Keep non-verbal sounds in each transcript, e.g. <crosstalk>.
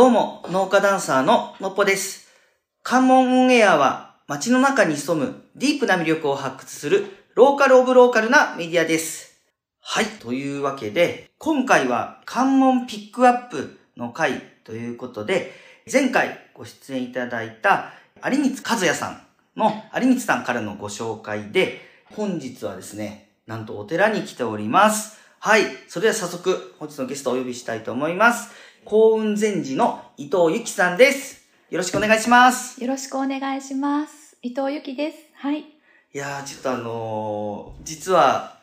どうも、農家ダンサーののっぽです。関門オンエアは街の中に潜むディープな魅力を発掘するローカルオブローカルなメディアです。はい。というわけで、今回は関門ピックアップの回ということで、前回ご出演いただいた有光和也さんの有光さんからのご紹介で、本日はですね、なんとお寺に来ております。はい。それでは早速、本日のゲストをお呼びしたいと思います。幸運禅寺の伊藤由紀さんです。よろしくお願いします。よろしくお願いします。伊藤由紀です。はい。いやー、ちょっとあのー実は、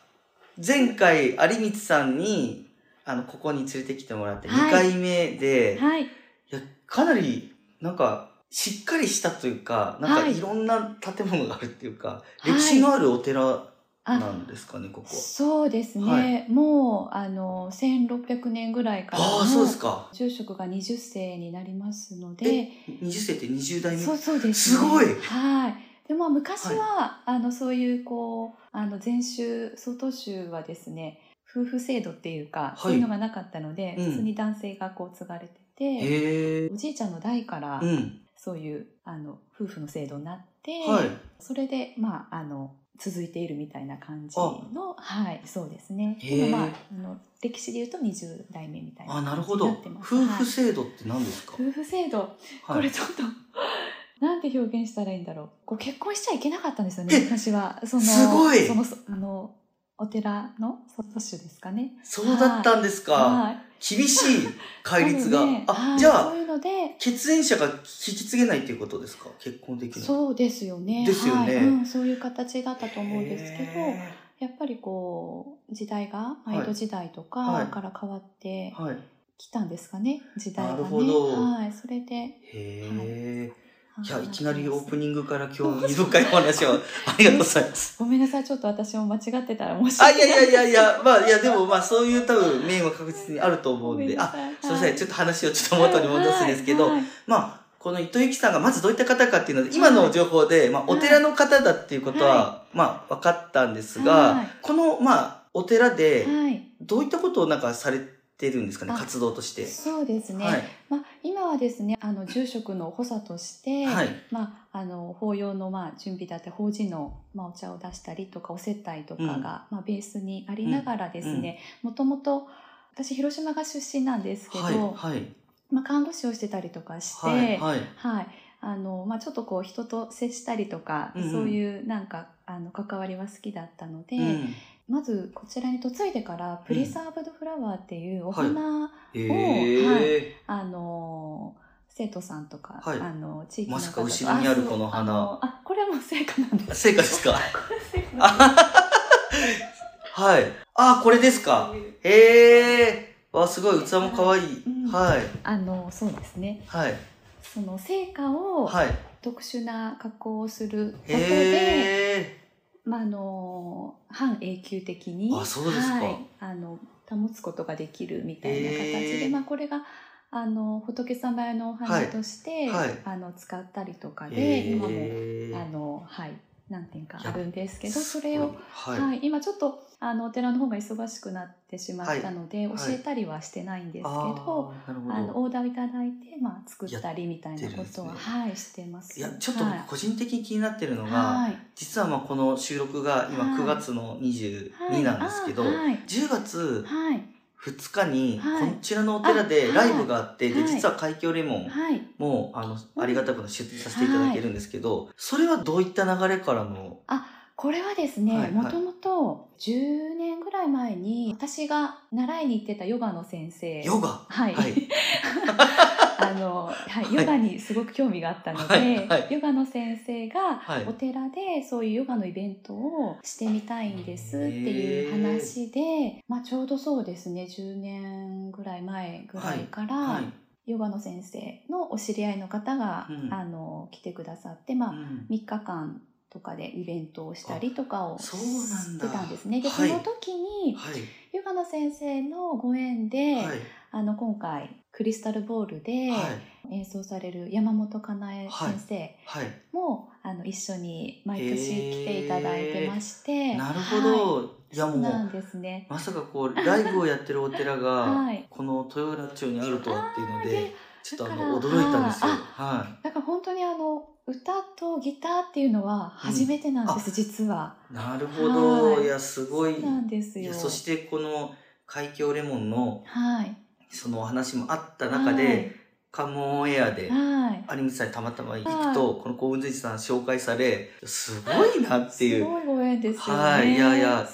前回、有光さんに、あの、ここに連れてきてもらって2はい回目で、い、はい。や、かなり、なんか、しっかりしたというか、なんかはいいろんな建物があるっていうか、はい歴史のあるお寺あ、なんですかね、ここ。そうですね。はいもう、あの、1600年ぐらいからああ、そうですのか。住職が20世になりますのえで、、20世って20代目？そうそうです、ね。すごいはい。でも昔は、あの、そういう、こう、あの、禅宗、曹洞宗はですね、夫婦制度っていうか、いそういうのがなかったので、うん普通に男性がこう継がれてて。おじいちゃんの代から、うん。そういうあの夫婦の制度になって、はい。それでまああの続いているみたいな感じのはいそうですね。でもまああの歴史でいうと20代目みたいなあ、なるほど。感じになってます。夫婦はい制度って何ですか、夫婦制度。こはい。れちょっと、<laughs> なんて表現したらいいんだろう。こう結婚しちゃいけなかったんですよねえ昔は。そのすごい。そのそあのお寺の祖宗ですかね。そうだったんですか。はい。厳しい <laughs> 戒律が。ねあ、はいじゃあ、ので血縁者が引き継げないっていうことですか？結婚できない。そうですよね。ですよねはいうん、そういう形だったと思うんですけど、へやっぱりこう時代がはい江戸時代とはいかから変わって。きたんですかね、時代がね。はい、それで。へえ。いや、はいきなりオープニングから興味深いお話を <laughs> ありがとうございます。ごめんなさい、ちょっと私も間違ってたら申しあ、訳ない。いやいやいやいや、まあ、いや、でもまあ、そういう多分、面は確実にあると思ごうんで、んなさい。すいません、ちょっと話をちょっとはい元に戻すんですけど、はい。まあ、この伊藤由紀さんがまずどういった方かっていうので、今の情報で、まあ、お寺の方だっていうことは、まあ、分かったんですが、はい。この、まあ、お寺で、はい、どういったことをなんかされてるんですかね、あ活動として。そうですね。はい。まあ、今はですね、あの住職の補佐として、はい。まあ、あの法要のまあ準備だって法事のまあお茶を出したりとかお接待とかが、うんまあ、ベースにありながらですねもともと私広島が出身なんですけど、はい。はい。まあ、看護師をしてたりとかして、はい。あのまあ、ちょっとこう人と接したりとか、うんうんそういうなんかあの関わりは好きだったので、うん。まずこちらに嫁いでからプリザーブドフラワーっていうおはい花、へえ。あの生徒さんとか、はいあの地域のまさか方と後ろにあるこの花あこれはもう成果なんです成果ですか？<laughs> はい。あ、これですか？へえ。わ、すごい、器も可愛い。うんはい。すあのそうですねはい。その成果をはい。特殊な加工をすることで。まあ、あの半永久的にあそうですかはい、あの保つことができるみたいな形で、へーまあ、これがあの仏様用のお花として、はいはいあの使ったりとかで、へ今もえ。あの、はい、何点かあるんですけどそれを、はい。はい、今ちょっとあのお寺の方が忙しくなってしまったので、はい。教えたりはしてないんですけど、あど。あのオーダーをいただいて、まあ、作ったりみたいなことは、やってるんですはい、してます。いや、ちょっとはい。個人的に気になってるのが、はい。実はまあこの収録が今はい。9月の22はいなんですけど、あはい。10月はい2日にはい。こちらのお寺であライブがあって、ではい。実は海峡レモンはい。もあのありがたく出席させていただけるんですけど、それはどういった流れからのこれはですねもともと10年ぐらい前に私が習いに行ってたヨガの先生。ヨガ？はい、はい <laughs> あの、はい、はい。ヨガにすごく興味があったので、はいはい。ヨガの先生がはい。お寺でそういうヨガのイベントをしてみたいんですっていう話で、まあ、ちょうどそうですね10年ぐらい前ぐらいから、はいヨガの先生のお知り合いの方が、うん。あの来てくださって、まあうん。3日間とかでイベントをしたりとかをしてたんですね。で、はい。その時にはい。ヨガの先生のご縁で、はい。あの今回クリスタルボールではい演奏される山本かなえ先生はいも、あの一緒に毎年来ていただいてまして、なるほど、はいい、やもうなんですね。まさかこうライブをやってるお寺が、<laughs> はいこの豊浦町にあるとはっていうのでちょっとあの、驚いたんですよ。あはだから本当にあの歌とギターっていうのは初めてなんです、実は。い。なるほど。はいいや、すごい。そうなんですよ。そしてこの海峡レモンのはい。そのお話もあった中で、関門オンエアで、はい。有光さんにたまたま行くと、この幸運随さん紹介され、すごいなっていう。すごいご縁ですよね。はいいやいや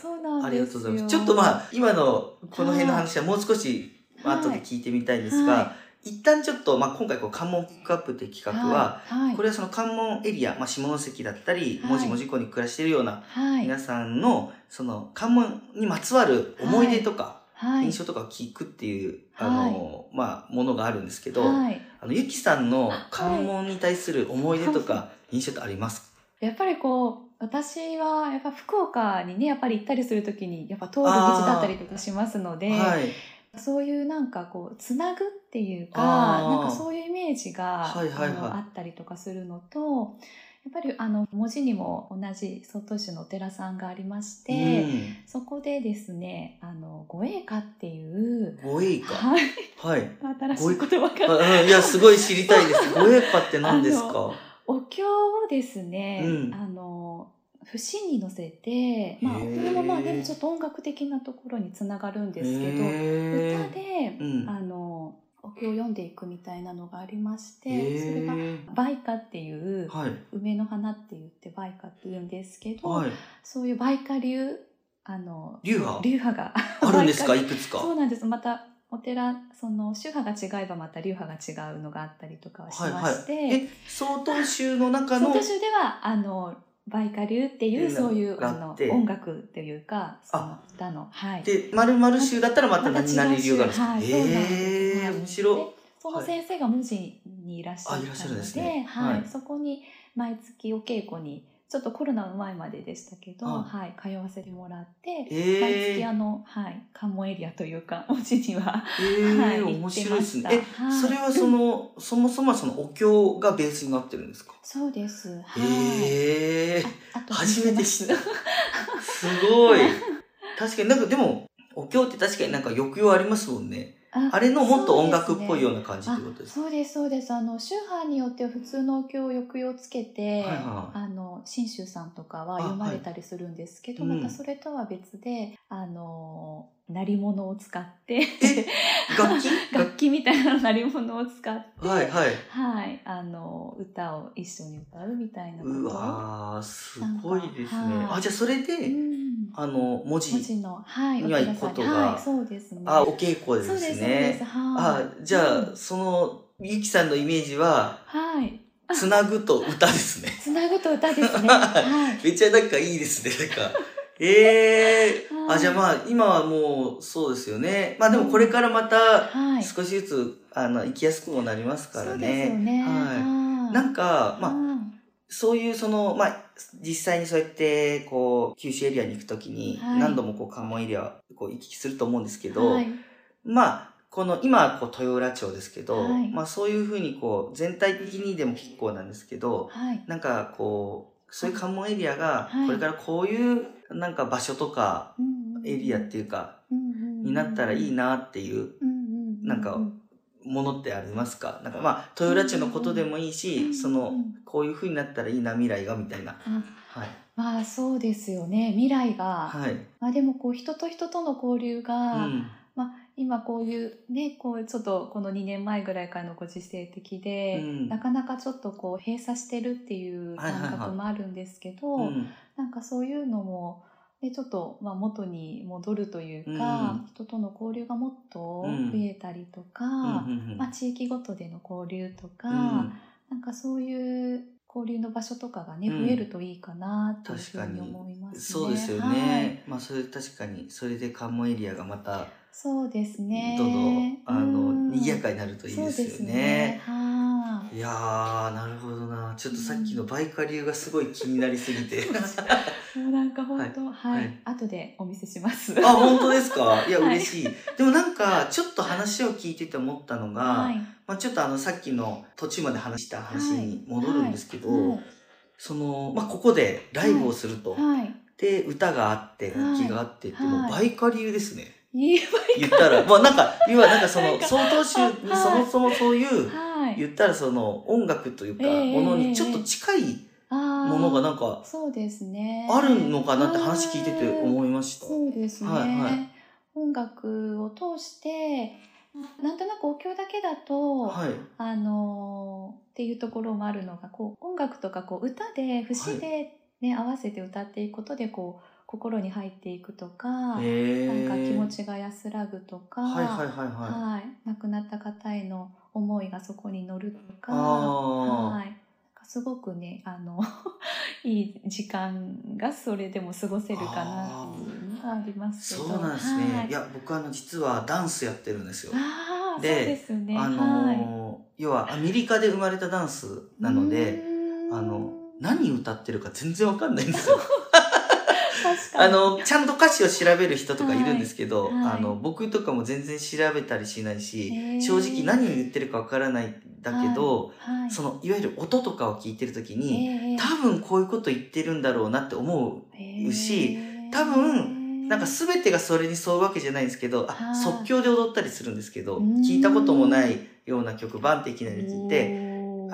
あ。りがとうございます。ちょっとまあ、今のこの辺の話はもう少しはい後で聞いてみたいんですが、は一旦ちょっと、まあ、今回こう関門ピックアップっていう企画は、はい、はい、これはその関門エリア、まあ、下関だったり、はい門司門司港に暮らしているようなはい、皆さんの、その関門にまつわる思い出とか、はい、印象とかを聞くっていう、はいあの、まあ、ものがあるんですけど、はい。あの、ゆきさんの関門に対する思い出とか、印象ってあります？かやっぱりこう、私はやっぱ福岡にね、やっぱり行ったりするときに、やっぱ通る道だったりとかしますので、はい。そういうなんかこう、つなぐっていうか、なんかそういうイメージが、はいはいはい。あったりとかするのと、やっぱりあの、文字にも同じ外市のお寺さんがありまして、うん。そこでですね、あの、護衛歌っていう、護衛歌。はい、はい。新しい言葉が、あいや、すごい知りたいです。護衛歌って何ですか？お経をですね、うん。あの、節に乗せて、まあ、これもまあでもちょっと音楽的なところにつながるんですけど、へ歌で、うん。あの、お経を読んでいくみたいなのがありましーて、それが、へ梅花っていう、ーはい。梅の花って言って梅花って言うんですけど、はい。そういう梅花流、あの、流派？流派があるんですか？いくつか？そうなんです。また、お寺、その、宗派が違えばまた流派が違うのがあったりとかはしまして、え、曹洞宗の中のその、年では、あの、梅花流っていう、流そういう、あの音楽っていうか、そのあ歌の、はい。で、〇〇宗だったらまた何々流があるんですか？はいえ、はい。面白その先生が文字にいらっしゃったので、ね。はい、はい。そこに毎月お稽古に、ちょっとコロナの前まででしたけど、あはい、通わせてもらって、え毎月ーあの、はい、関門エリアというか、文字には、えはいー、面白いですね。えそれはその、そもそもはそのお経がベースになってるんですか？そうです。はい。ええああと初めて知ったすすごい。確かになんかでも、お経って確かになんか抑揚ありますもんね。あれのもっと音楽っぽいような感じってことですかそうですそうですあの宗派によっては普通のお経を抑揚つけて、はいはいあの信州さんとかはあ読まれたりするんですけど、はいまたそれとは別であの鳴り物を使って楽器？<laughs> 楽器みたいな鳴り物を使ってはいはい。はいあの歌を一緒に歌うみたいなことうをわー、すごいですね。はい。あ、じゃあそれで、うん。あの、文字。文字のはいには行くことがはいそうですね。あ、お稽古でそうですすそうです。ね。はい。あ、じゃあ、うん。その、ゆきさんのイメージは、はいつなぐと歌ですね。つなぐと歌ですね。<laughs> はい。めっちゃなんかいいですね、なんか。ええー。はいあ、じゃあまあ、今はもう、そうですよね。まあでもこれからまた、はい。少しずつ、あの、行きやすくもなりますからそうですよね。ね。はい。なんか、まあ、あ、そういうその、まあ、実際にそうやって、こう、九州エリアに行くときに、はい何度もこう、関門エリア、こう、行き来すると思うんですけど、はい。まあ、この、今はこう、豊浦町ですけど、はいまあ、そういうふうにこう、全体的にでも結構なんですけど、はい。なんかこう、そういう関門エリアがは、いこれからこういう、なんか場所とか、エリアっていうか、になったらいいなっていうなんかものってありますか？なんかまあ、豊浦町のことでもいいし、その、こういう風になったらいいな、未来が、みたいな。あはい。まあそうですよね。未来が。はい。まあでもこう人と人との交流うが、ん。今こういうね、こうちょっとこの2年前ぐらいからのご時世的で、うん。なかなかちょっとこう閉鎖してるっていう感覚もあるんですけど、うん。なんかそういうのも、ね、ちょっと、まあ、元に戻るというか、うん。人との交流がもっとうん。増えたりとか、うんうんまあ、地域ごとでの交流とか、うん。なんかそういう交流の場所とかがね、うん。増えるといいかなというふうに確かに思いますね。そうですよはい。ね。まあ、それ確かに、それで関門エリアがまた、そうですね。どんどん、あの、うん賑やかになるといいですよそうね。はいやー、なるほどな。ちょっとさっきのバイカ流がすごい気になりすぎて。<laughs> もうなんか本当、はい、はい後でお見せします。あ、本当ですか？<laughs> いや、はい嬉しい。でもなんか、ちょっと話を聞いてて思ったのが、はい。まあ、ちょっとあの、さっきの途中まで話した話に戻るんですけど、はいその、まあ、ここでライブをすると。はい。で、歌があって、楽器があってって、はいもうバイカ流ですね。言ったら、もうなんか、今なんかその、曹洞宗そもそもそういう、はい。言ったらその音楽というか、ええものにちょっと近いものがなんか、そうですね。あるのかなって話聞いてて思いました。そうですね、はいはい音楽を通してなんとなくお経だけだと、はい。あのーっていうところもあるのがこう音楽とかこう歌で節で、ね合わせて歌っていくことでこう心に入っていくとか、へなんか気持ちちが安らぐとか、はいはいはいはい。はい。亡くなった方への思いがそこに乗るとか、あはい、すごくねあの <laughs> いい時間がそれでも過ごせるかなっていうのがありますけど。そうなんですね。はい。い、や、僕あの、実はダンスやってるんですよ。ああそうでですね。あはい。要はアメリカで生まれたダンスなので、あの、何歌ってるか全然わかんないんですよ。<laughs> あの、ちゃんと歌詞を調べる人とかいるんですけど、はいはいあの、僕とかも全然調べたりしないし、正直何を言ってるかわからないんだけど、はいその、いわゆる音とかを聞いてるときに、ええ多分こういうこと言ってるんだろうなって思うし多分なんか全てがそれに沿うわけじゃないんですけど、あはい。即興で踊ったりするんですけど、うん。聞いたこともないような曲バンっていきなり聞いて、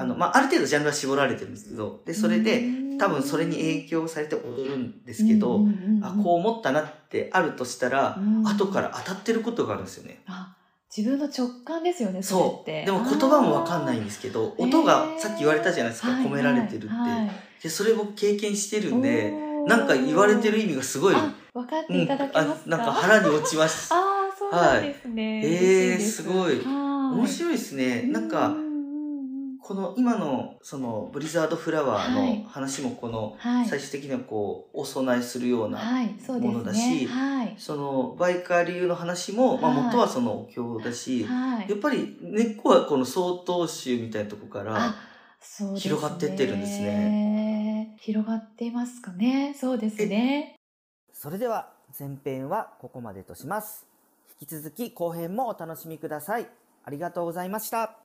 あの、まあ、ある程度ジャンルは絞られてるんですけど、で、それで、多分それに影響されて踊るんですけど、あ、こう思ったなってあるとしたら、うん。後から当たってることがあるんですよね。あ自分の直感ですよねそそう。れって。でも言葉もわかんないんですけど、音がさっき言われたじゃないですか、はい込められてるって。で、それ僕経験してるんで、なんか言われてる意味がすごい、あ分かっていただけますなんか腹に落ちました。<laughs> ああそうなんですね、えーです。ごい。面面白いですね。なんかこの今のそのブリザードフラワーはい。の話もこのはい。最終的にはこうお供えするようなものだしはい。そのバイカー流の話もまあはい元はそのお経だしはい。やっぱり根っこはこの曹洞宗みたいなとこから広がってってるんですね。広がっていますかね。そうですね。それでは前編はここまでとします。引き続き後編もお楽しみください。ありがとうございました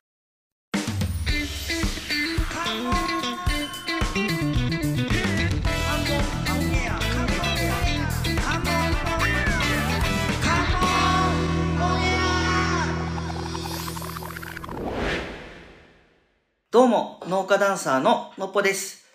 どうも、農家ダンサーののっぽです。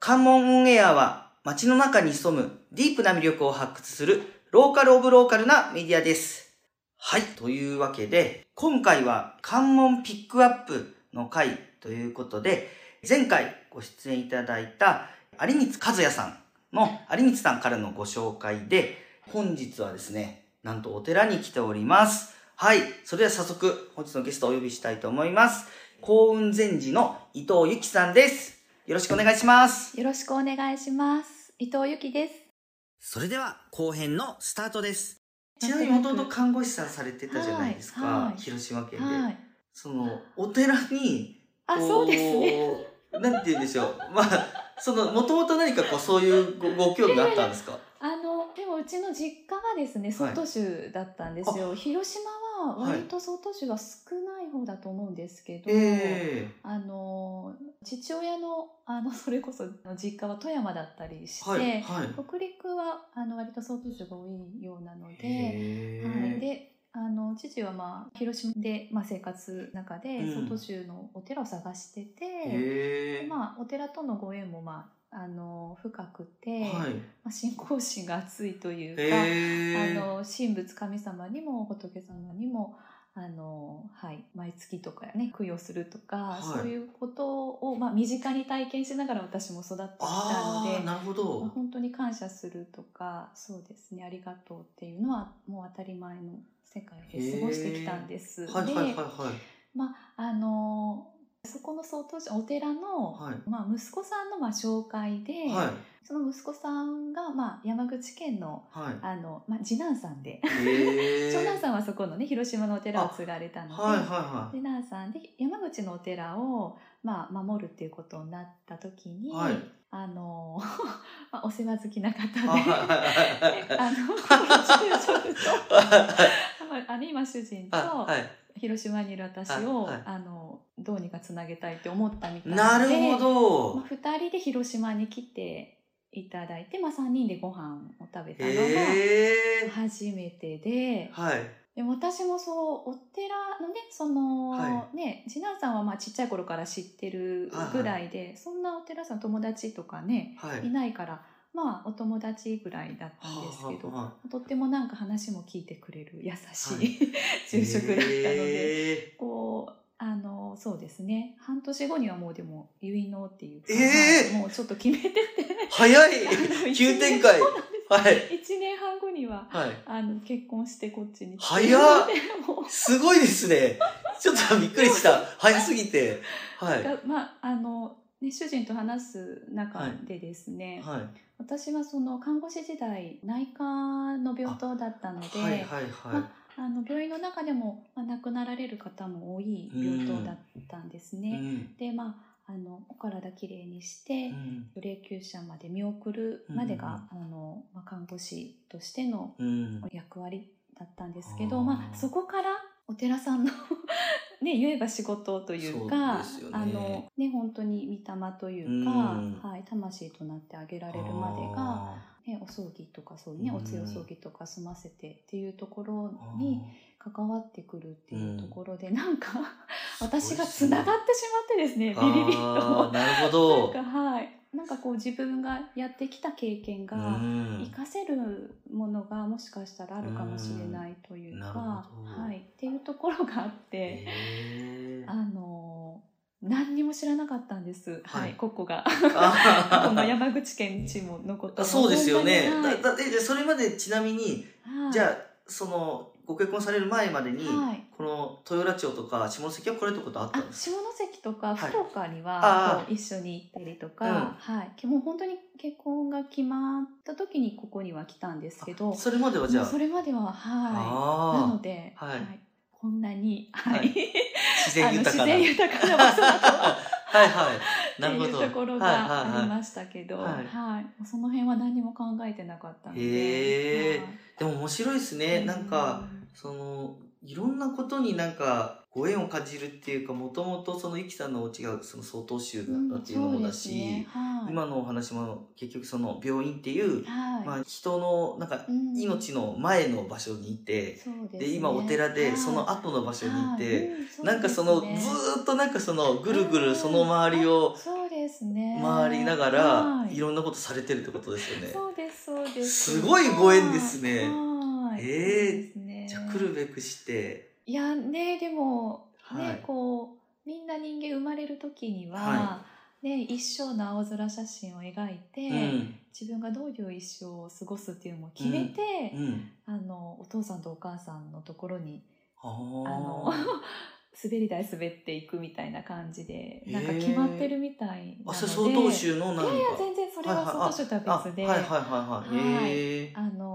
関門オンエアは街の中に潜むディープな魅力を発掘するローカルオブローカルなメディアです。はい、というわけで、今回は関門ピックアップの回ということで、前回ご出演いただいた有光和也さんの有光さんからのご紹介で、本日はですね、なんとお寺に来ております。はい、それでは早速本日のゲストをお呼びしたいと思います。幸運禅寺の伊藤由紀さんです。よろしくお願いします。よろしくお願いします伊藤由紀ですそれでは後編のスタートです。ちなみにもともと看護師さんされてたじゃないですか、はいはい広島県で。はいその、お寺に、あこそうですねね。なんて言うんでしょう。まあ、その、もともと何かこう、そういうごご興味があったんですか？あのでもうちの実家がですねはい。曹洞宗だったんですよ、広島は割と曹洞宗が少ない方だと思うんですけど、えあの父親のあの <laughs> それこそ実家は富山だったりして、えはい、はい。北陸はあの割と曹洞宗が多いようなので,、はい、であの父は、まあ、広島で、まあ、生活の中でうん曹洞宗のお寺を探してて、まあ、お寺とのご縁も、まあ、あの深くて、はい。まあ、信仰心が熱いというか、あの神仏神様にも仏様にもあの、はい、毎月とかね供養するとか、はいそういうことを、まあ、身近に体験しながら私も育ってきたので。なるほまあど。本当に感謝するとかそうですねありがとうっていうのはもう当たり前の世界で過ごしてきたんです。ではい。まああのそこの曹洞宗お寺の、はいまあ、息子さんのまあ紹介で、はい。その息子さんが、まあ、山口県のはい。あの、まあ、次男さんでへえ <laughs> 長男さんはそこのね広島のお寺を継がれたので、はいはいはい。次男さんで山口のお寺を、まあ、守るっていうことになった時に、はい。あの <laughs> まあ、お世話好きな方で <laughs> あの住職とはいあの今主人とあはい。広島にいる私をあはいあのどうにかつなげたいって思ったみたいでなるほまあ、ど。2人で広島に来ていただいて、まあ、3人でご飯を食べたのが。初めてで、はい。でも私もそうお寺のねその、はね次男さんはまあちっちゃい頃から知ってるぐらいで、そんなお寺さん友達とかねはい。いないからまあお友達ぐらいだったんですけど、はあはとってもなんか話も聞いてくれる優しい、はい <laughs> 住職だったので、へこうあのそうですね半年後にはもうでも結納っていうか、えーはいもうちょっと決めててー早い <laughs> 急展開はい。1年半後にははい。あの結婚してこっちに早っ <laughs> すごいですね。ちょっとびっくりした。早すぎて。はい。がまああの、ね、主人と話す中でですね、はい。私はその看護師時代内科の病棟だったので、はいはいはい。まあの病院の中でも、まあ、亡くなられる方も多い病棟だったんですうね。ん。でまああのお体きれいにして、うん。霊柩車まで見送るまでが、あのまあ、看護師としてのうん。役割だったんですけど、まあ、そこからお寺さんのね言えば仕事というかね。あのね本当に御霊というか、うん。はい、魂となってあげられるまでが、あね、お葬儀とかそうね、うん。お強葬儀とか済ませてっていうところー。に関わってくるっていうところで、なんか私がつながってしまってですねビあリビリと。ーなるほど。なんかはいなんかこう自分がやってきた経験が、うん。活かせるものがもしかしたらあるかもしれないというか、はい、っていうところがあって、あの何にも知らなかったんです、ははいい、ここが。<laughs> あこの山口県地ものこともそうですよね。だだってそれまでちなみに、はい。じゃあそのご結婚される前までに、はい。この豊浦町とか下関は来られたことあったんあです下関とかはい。福岡にあは一緒に行ったりとか、うん。はい、もう本当に結婚が決まった時にここには来たんですけどか。それまではじゃあ。それまでははい。なのあで、はい。こんなに、ははい。い自然豊かな。<laughs> 自然豊かな場所だと <laughs> はいはい。っていうところがありましたけど、ははいいその辺は何も考えてなかったので。へーはい。でも面白いですね。なんか、そのいろんなことになんかご縁を感じるっていうかもともとそのイキさんのお家がその曹洞宗だったっていうのもだし、そうですね。はい、今のお話も結局その病院っていう、はい、まあ、人のなんかうん。命の前の場所にいて、そうですね。で今お寺ではい。その後の場所にいて、はい。うんなんかそのずっとなんかそのぐるぐるその周りを回りながらはい。いろんなことされてるってことですよね。そうですそうです。すごいご縁ですね。はい。ええそうですね。じゃあ来るべくして、いやねでもね、はい。こうみんな人間生まれる時には、はね、一生の青空写真を描いて、うん。自分がどういう一生を過ごすっていうのを決めて、うん、あのお父さんとお母さんのところにあの <laughs> 滑り台滑っていくみたいな感じでなんか決まってるみたいなのであそれ曹洞宗の何かいやいや全然それは曹洞宗とは別で、あはいはいはいはい。はい。あの体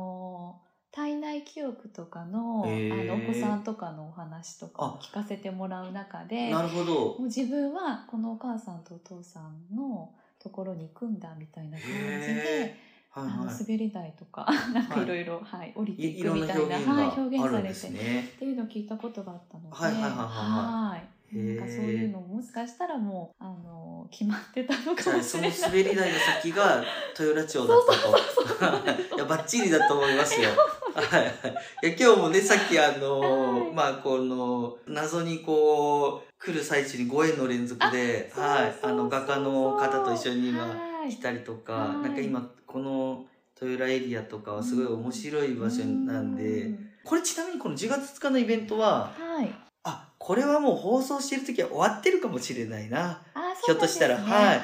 とかの,、へー。あのお子さんとかのお話とかを聞かせてもらう中でなるほど。もう自分はこのお母さんとお父さんのところに行くんだみたいな感じでへー。はいあのは滑り台とかなんかいろいろはい降りていくみたいな現がはい表現されてすね。っていうのを聞いたことがあったので、はいはいはいはい。なんかそういうのももしかしたらもうあの決まってたのじかもしれない。滑り台の先が豊浦町だったと。<laughs> いやバッチリだと思いますよはいはい。いや今日もねさっきあのはい。まあこの謎にこう来る最中にご縁の連続であはいあの画家の方と一緒に今はい。来たりとか、はい。なんか今この豊浦エリアとかはすごい面白い場所なんで、うん。これちなみにこの10月2日のイベントははい。あこれはもう放送してる時は終わってるかもしれないな。あひょっとしたらはい。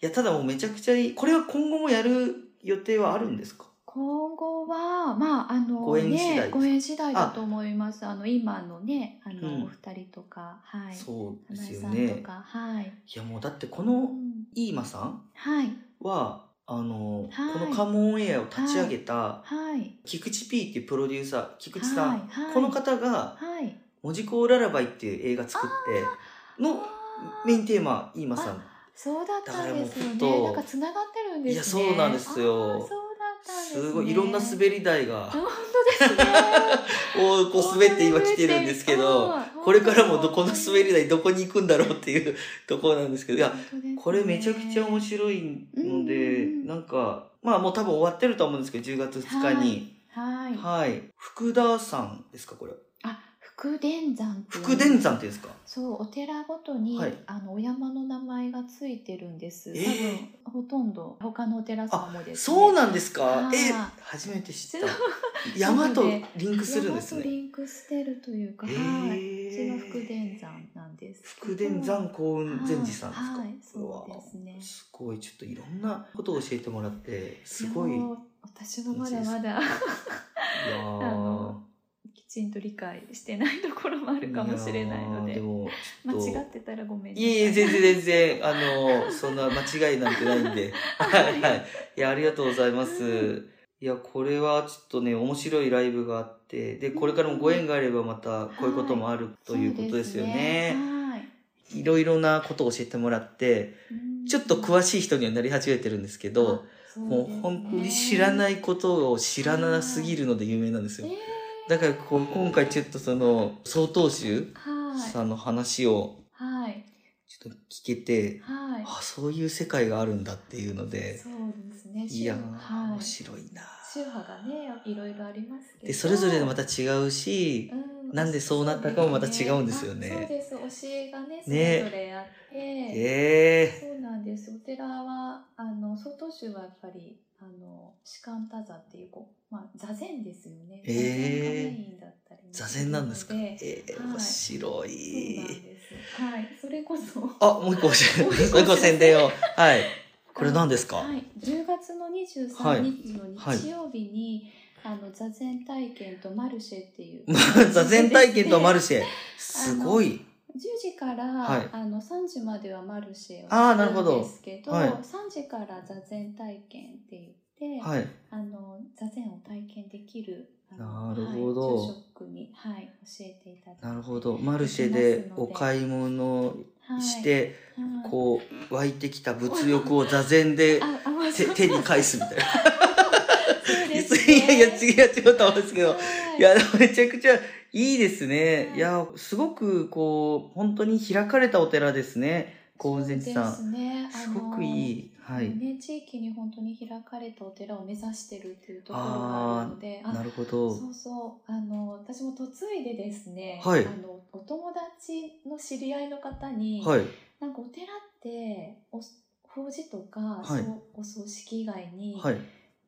いやただもうめちゃくちゃいい。これは今後もやる予定はあるんですか？今後はまああのご縁次第ご縁次第だと思います。あの今のねあの、うん。お二人とかはい。そうですよ花江さんとねかはい。いやもうだってこうのん。イーマさんはい。はあの、はい。このカモンエアを立ち上げたはい。菊池 P っていうプロデューサー菊池さん、はいはい。この方がはい。「文字工ララバイ」っていう映画作ってのメインテーマイーマさん。そうだったんですよね。なんか繋がってるんですね。いやそうなんですよっったんですね。すごい、いろんな滑り台が、本当ですね。<laughs> をこう滑って今来てるんですけど、これからもどこの滑り台どこに行くんだろうっていう <laughs> ところなんですけど、いや、これめちゃくちゃ面白いので、うんなんか、まあもう多分終わってると思うんですけど、10月2日に。はい。はい。福田さんですか、これ。あ、福伝山福伝山っていうんですか？そう、お寺ごとに、はいあのお山の名前がついてるんです。えー多分ほとんど他のお寺さんもですね。そうなんですか？はいえ、初めて知った。山とリンクするんですね。山とリンクしてるというか、へはい。ーうちの福伝山なんです。福伝山幸運禅師さんですか、はい、そうわですね。すごい、ちょっといろんなことを教えてもらって、すごい。私もまだまだや <laughs> あのきちんと理解してないところもあるかもしれないので。間違ってたらごめんなさい。いえ全然全然、あの、そんな間違いなんてないんで。<laughs> はいはい。いや、ありがとうございます。いや、これはちょっとね、面白いライブがあって、で、これからもご縁があればまたこういうこともあるということですよね。はい。いろいろなことを教えてもらって、ちょっと詳しい人にはなり始めてるんですけど、もう本当に知らないいことを知らなすぎるので有名なんですよ。だからこう今回ちょっとその、曹洞宗はい。さんの話をはい。ちょっと聞けて、はい。あ、そういう世界があるんだっていうので、そうですね。いやー、はい面。白いな宗派がね、いろいろありますけど。で、それぞれまた違うし、うんなんでそうなったかもまた違うんですよねあそうです。教えがね、そねれぞれあって。ええそうなんです。お寺は、あの、曹洞宗はやっぱり、あの、士官多座っていう、こう、まあ、座禅ですよね。座禅がメインだったりも座禅なんですか？ええはい面白い。はい。それこそ。あ、もう一個 <laughs> ももう一個宣伝を。はい。<laughs> これ何ですか？はい。10月の23日の日曜日に、あの、座禅体験とマルシェっていう。<laughs> 座禅体験とマルシェ。すごい。10時から、はいあの3時まではマルシェをするんですけど、はい3時から座禅体験って言って、はい。あの座禅を体験できるなるほどはい、住職に、はい、教えていただいてなるほど。マルシェでお買い物はい、して、はい、こう、湧いてきた物欲を座禅で <laughs> 手に返すみたいな。いやいや、違う違うと思うんですけど。はいいや、めちゃくちゃいいですね。はいいや、すごくこう、本当に開かれたお寺ですね。高雲禅師さん。すねすごくいい。はい。ね、地域に本当に開かれたお寺を目指してるっていうところがあるのでなるほど。そうそうあの私も嫁いでですね、はいあのお友達の知り合いの方に、はい。なんかお寺ってお法事とか、はいお葬式以外に、はい。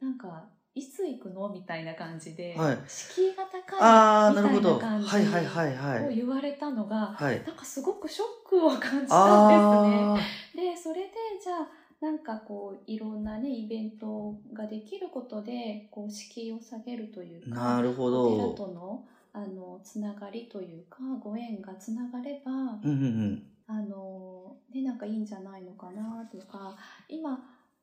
なんかいつ行くのみたいな感じで、はい敷居が高いみた。いな感じはいはいはいはい。を言われたのが、はい。なんかすごくショックを感じたんですね。あでそれでじゃあなんかこういろんなねイベントができることでこう敷居を下げるというあ、かなるほお寺ど。とのあのつながりというかご縁がつながれば、うんうんうん。あのねなんかいいんじゃないのかなとか今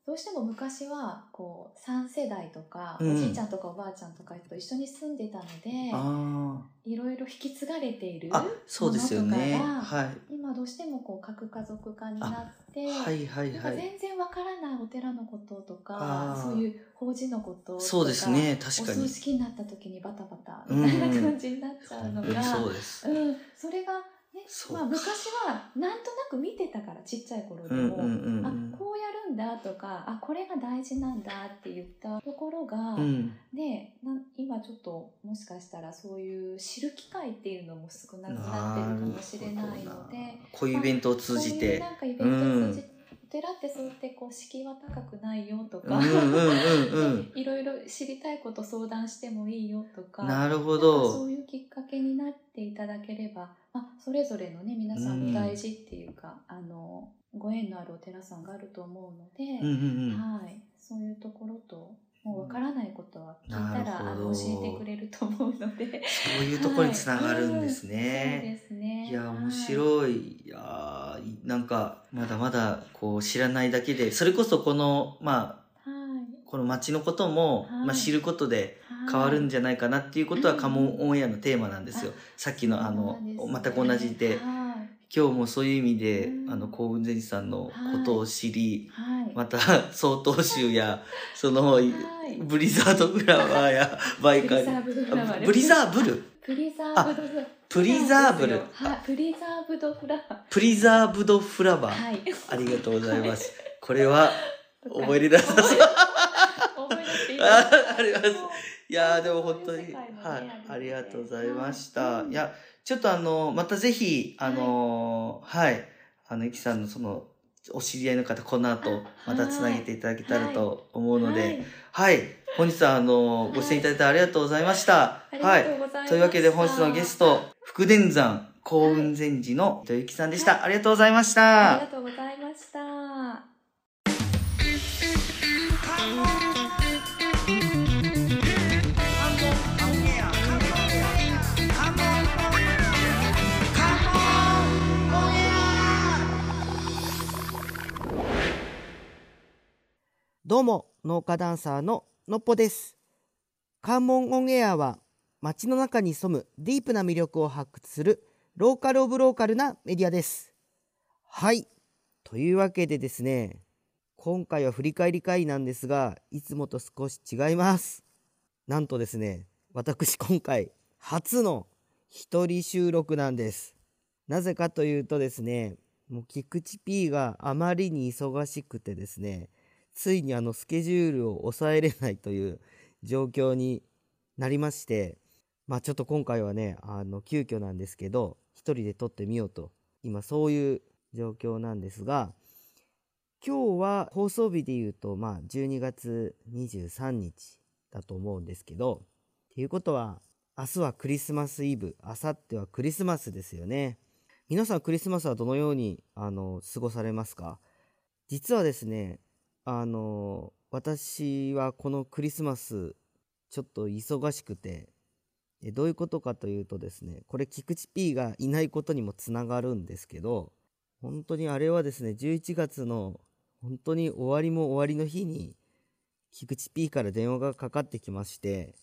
どうしても昔はこう3世代とか、うんおじいちゃんとかおばあちゃんとかと一緒に住んでたのであいろいろ引き継がれているあ。あ、そうですよね。ものとかがはい。今どうしてもこう核家族化になって、はいはいなんかはい。全然わからないお寺のこととかそういう法事のこととかそうですね。確かに。お葬式になった時にバタバタみたいな感じになっちゃうのが、本当にそうです。うん、それがねまあ、昔はなんとなく見てたからちっちゃい頃でも、うんうんうんあうんだとかあこれが大事なんだって言ったところが、うん。今ちょっともしかしたらそういう知る機会っていうのも少なくなってるかもしれないので。こういうイベントを通じそういうて。なんかイベントを通じて、お寺ってそうやってこう敷居は高くないよとか、<laughs> いろいろ知りたいこと相談してもいいよとかなるほなんかそど。ういうきっかけになっていただければ、まあ、それぞれのね皆さんの大事っていうか、あのご縁のあるお寺さんがあると思うので、うんうんうん。はい、そういうところともうわからないことは聞いたら、あの教えてくれると思うので。そういうところにつながるんですはいね。うんすね。いや、面い。白い。いやーなんか、まだまだ、こう、知らないだけで、それこそこの、まあ、はい。この街のことも、はいまあ、知ることで変わるんじゃないかなっていうことは、カモンオンエアのテーマなんですよ。さっきの、あの、全く同じで、はい。今日もそういう意味で、うんあの、耕雲禅寺さんのことを知り、はい。また、曹洞宗や、<laughs> その、いブリザードフラワーや、<laughs> バイカーブリザーブル？プリザーブドプリザーブルはい、プリザーブドフラワー。プリザーブドフラワー。はい。ありがとうございます。これは、覚えれなさそう。<laughs> あありますいやーでも本当に、はい、ありがとうございまました。うんいや、ちょっとあの、またぜひ、あの、はい、あの、ゆきさんのその、お知り合いの方、この後、またつなげていただけたらと思うので、はい、本日はあの、ご出演いただいてありがとうございました。ありがはい。とうございます。というわけで本日のゲスト、福田山幸運禅寺の糸ゆきさんでした。ありがとうございましありがた。とうございました。どうも、農家ダンサーののっぽです。関門オンエアは街の中に潜むディープな魅力を発掘するローカルオブローカルなメディアです。はい。というわけでですね、今回は振り返り会なんですが、いつもと少し違います。なんとですね、私今回初の一人収録なんです。なぜかというとですね、もう菊池 P があまりに忙しくてですね、ついにあのスケジュールを抑えれないという状況になりまして、まあちょっと今回はね、あの急遽なんですけど、一人で撮ってみようと、今そういう状況なんですが、今日は放送日で言うと、まあ12月23日だと思うんですけど、っていうことは、明日はクリスマスイブ、明後日はクリスマスですよね。皆さんクリスマスはどのようにあの過ごされますか？実はですね、あの私はこのクリスマスちょっと忙しくてどういうことかというとですねこれ菊池 P がいないことにもつながるんですけど本当にあれはですね11月の本当に終わりも終わりの日に菊池 P から電話がかかってきまして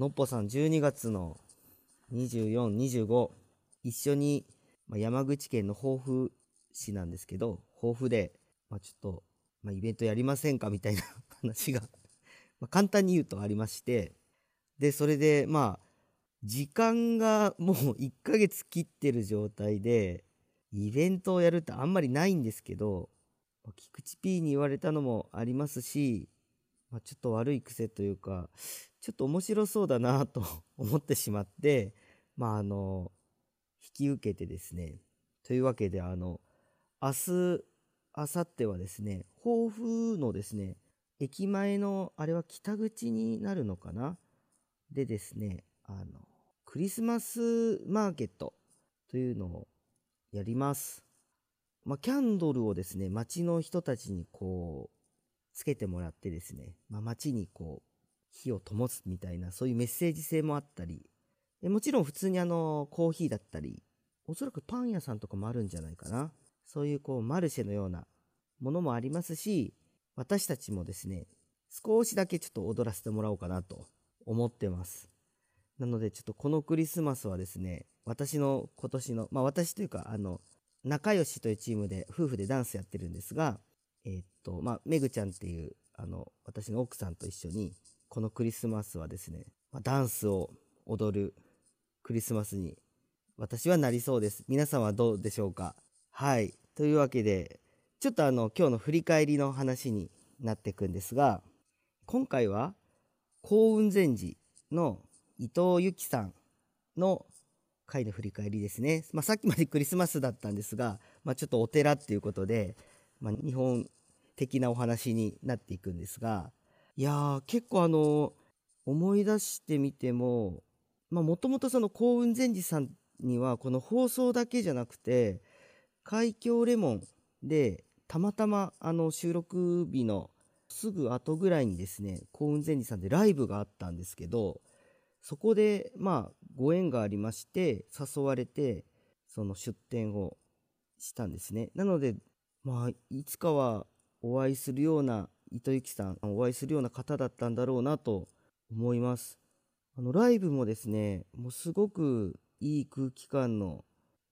のっぽさん12月の2425一緒に、ま、山口県の防府市なんですけど防府で、まあ、ちょっとまあ、イベントやりませんか？<laughs> みたいな話が <laughs> ま簡単に言うとありまして。でそれでまあ時間がもう <laughs> 1ヶ月切ってる状態でイベントをやるってあんまりないんですけど、ま菊池 P に言われたのもありますし、まあ、ちょっと悪い癖というかちょっと面白そうだなと思ってしまってまああの引き受けてですね。というわけであの明日あさってはですね、甲府のですね、駅前の、あれは北口になるのかな？でですね、あの、クリスマスマーケットというのをやります。まあ、キャンドルをですね、街の人たちにこう、つけてもらってですね、まあ、街にこう、火を灯すみたいな、そういうメッセージ性もあったり、もちろん普通にあの、コーヒーだったり、おそらくパン屋さんとかもあるんじゃないかな。そういうこうマルシェのようなものもありますし、私たちもですね、少しだけちょっと踊らせてもらおうかなと思ってます。なのでちょっとこのクリスマスはですね、私の今年の、まあ私というか、あの、仲良しというチームで夫婦でダンスやってるんですが、えーっと、まあ、めぐちゃんっていう、あの、私の奥さんと一緒に、このクリスマスはですね、まあ、ダンスを踊るクリスマスに私はなりそうです。皆さんはどうでしょうか？はい。というわけで、ちょっとあの、今日の振り返りの話になっていくんですが、今回は、幸運禅寺の伊藤由紀さんの回の振り返りですね。まあ、さっきまでクリスマスだったんですが、まあ、ちょっとお寺っていうことで、まあ、日本的なお話になっていくんですが、いやー、結構あの、思い出してみても、まあ、もともとその幸運禅師さんには、この放送だけじゃなくて、海峡レモンで、たまたまあの収録日のすぐ後ぐらいにですね、幸運禅師さんでライブがあったんですけど、そこで、まあ、ご縁がありまして、誘われて、その出店をしたんですね。なので、まあ、いつかはお会いするような、糸ゆきさん、お会いするような方だったんだろうなと思います。あの、ライブもですね、もうすごくいい空気感の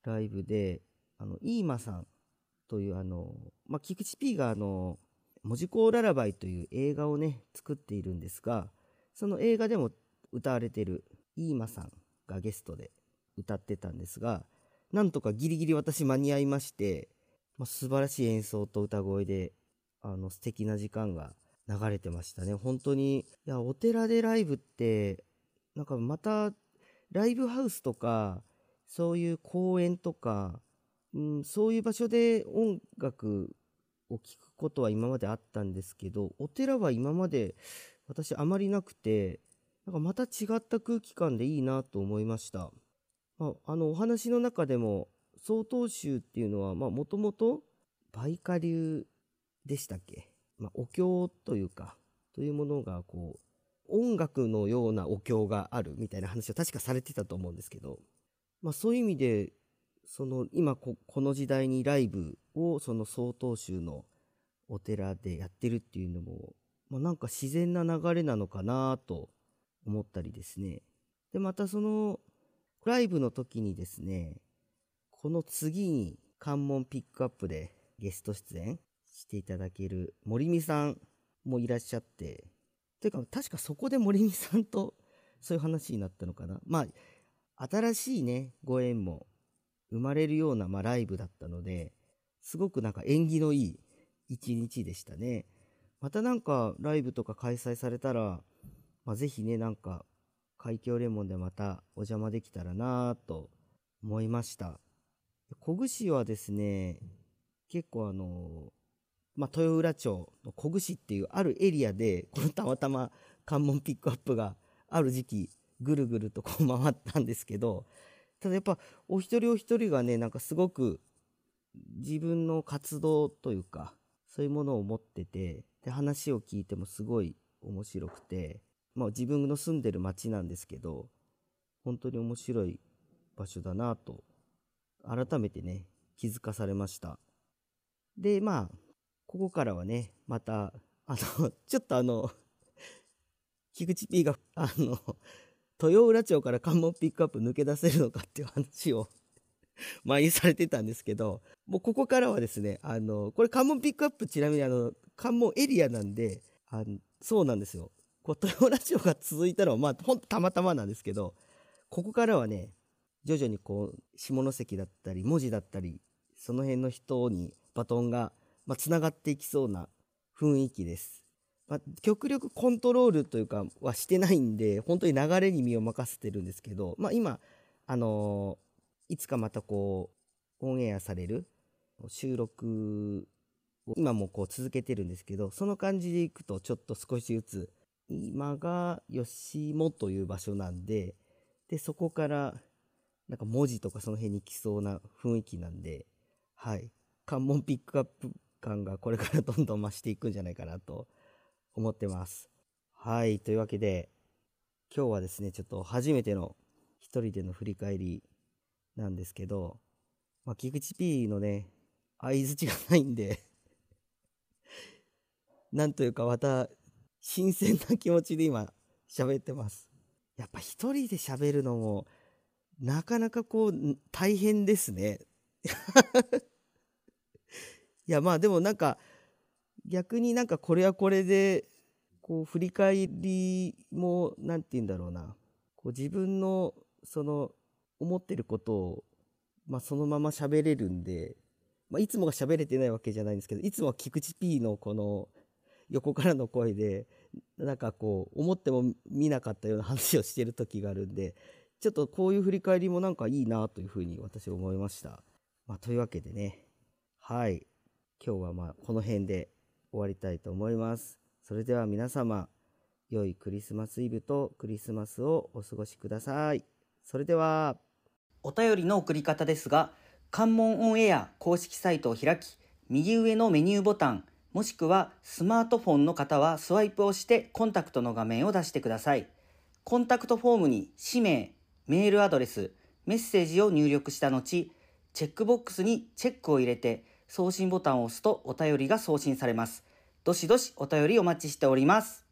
ライブで、あの、イーマさんという、あの、まあ、菊池 P があの、文字工ララバイという映画をね、作っているんですが、その映画でも歌われてるイーマさんがゲストで歌ってたんですが、なんとかギリギリ私間に合いまして、まあ、素晴らしい演奏と歌声で、あの、素敵な時間が流れてましたね。本当に、いや、お寺でライブって、なんかまた、ライブハウスとか、そういう公園とか、うん、そういう場所で音楽を聴くことは今まであったんですけど、お寺は今まで私あまりなくて、なんかまた違った空気感でいいなと思いました。まあ、あのお話の中でも、曹洞宗っていうのは、まあもともと梅花流でしたっけ？まあお経というか、というものがこう、音楽のようなお経があるみたいな話を確かされてたと思うんですけど、まあそういう意味で、その今この時代にライブをその曹洞宗のお寺でやってるっていうのも、まあ、なんか自然な流れなのかなと思ったりですね。で、またそのライブの時にですね、この次に関門ピックアップでゲスト出演していただける森美さんもいらっしゃって、というか確かそこで森美さんとそういう話になったのかな。まあ、新しいね、ご縁も生まれるような、まあ、ライブだったので、すごくなんか縁起のいい一日でしたね。またなんかライブとか開催されたら、まあ、ぜひね、なんか海峡レモンでまたお邪魔できたらなと思いました。小串はですね、結構あの、まあ、豊浦町の小串っていうあるエリアで、このたまたま関門ピックアップがある時期、ぐるぐるとこう回ったんですけど、ただやっぱお一人お一人がね、なんかすごく自分の活動というか、そういうものを持ってて、で、話を聞いてもすごい面白くて、まあ自分の住んでる町なんですけど、本当に面白い場所だなと、改めてね、気づかされました。で、まあ、ここからはね、また、あの、ちょっとあの、<laughs> 菊池 P が、あの、豊浦町から関門ピックアップ抜け出せるのかっていう話を <laughs> 前にされてたんですけど、もうここからはですね、あの、これ関門ピックアップちなみにあの、関門エリアなんで、あのそうなんですよ。こう、豊浦町が続いたのは、まあ、ほんとたまたまなんですけど、ここからはね、徐々にこう、下関だったり、文字だったり、その辺の人にバトンが、まあ、繋がっていきそうな雰囲気です。まあ、極力コントロールというかはしてないんで、本当に流れに身を任せてるんですけど、まあ今、あのー、いつかまたこう、オンエアされる収録を今もこう続けてるんですけど、その感じでいくとちょっと少しずつ、今が吉本という場所なんで、で、そこからなんか文字とかその辺に来そうな雰囲気なんで、はい。関門ピックアップ感がこれからどんどん増していくんじゃないかなと思ってます。はい。というわけで、今日はですね、ちょっと初めての一人での振り返りなんですけど、まあ、菊池 P のね、相づちがないんで <laughs> なんというかまた、新鮮な気持ちで今、喋ってます。やっぱ一人で喋るのも、なかなかこう、大変ですね。<laughs> いや、まあでもなんか、逆になんかこれはこれで、こう振り返りも、なんて言うんだろうな。こう自分の、その、思ってることを、まあそのまま喋れるんで、まあいつもが喋れてないわけじゃないんですけど、いつもは菊池 P のこの横からの声で、なんかこう、思っても見なかったような話をしてる時があるんで、ちょっとこういう振り返りもなんかいいなというふうに私は思いました。まあというわけでね、はい。今日はまあこの辺で終わりたいと思います。それでは皆様、良いクリスマスイブとクリスマスをお過ごしください。それでは。お便りの送り方ですが、関門オンエア公式サイトを開き、右上のメニューボタン、もしくはスマートフォンの方はスワイプをしてコンタクトの画面を出してください。コンタクトフォームに氏名、メールアドレス、メッセージを入力した後、チェックボックスにチェックを入れて送信ボタンを押すとお便りが送信されます。どしどしお便りお待ちしております。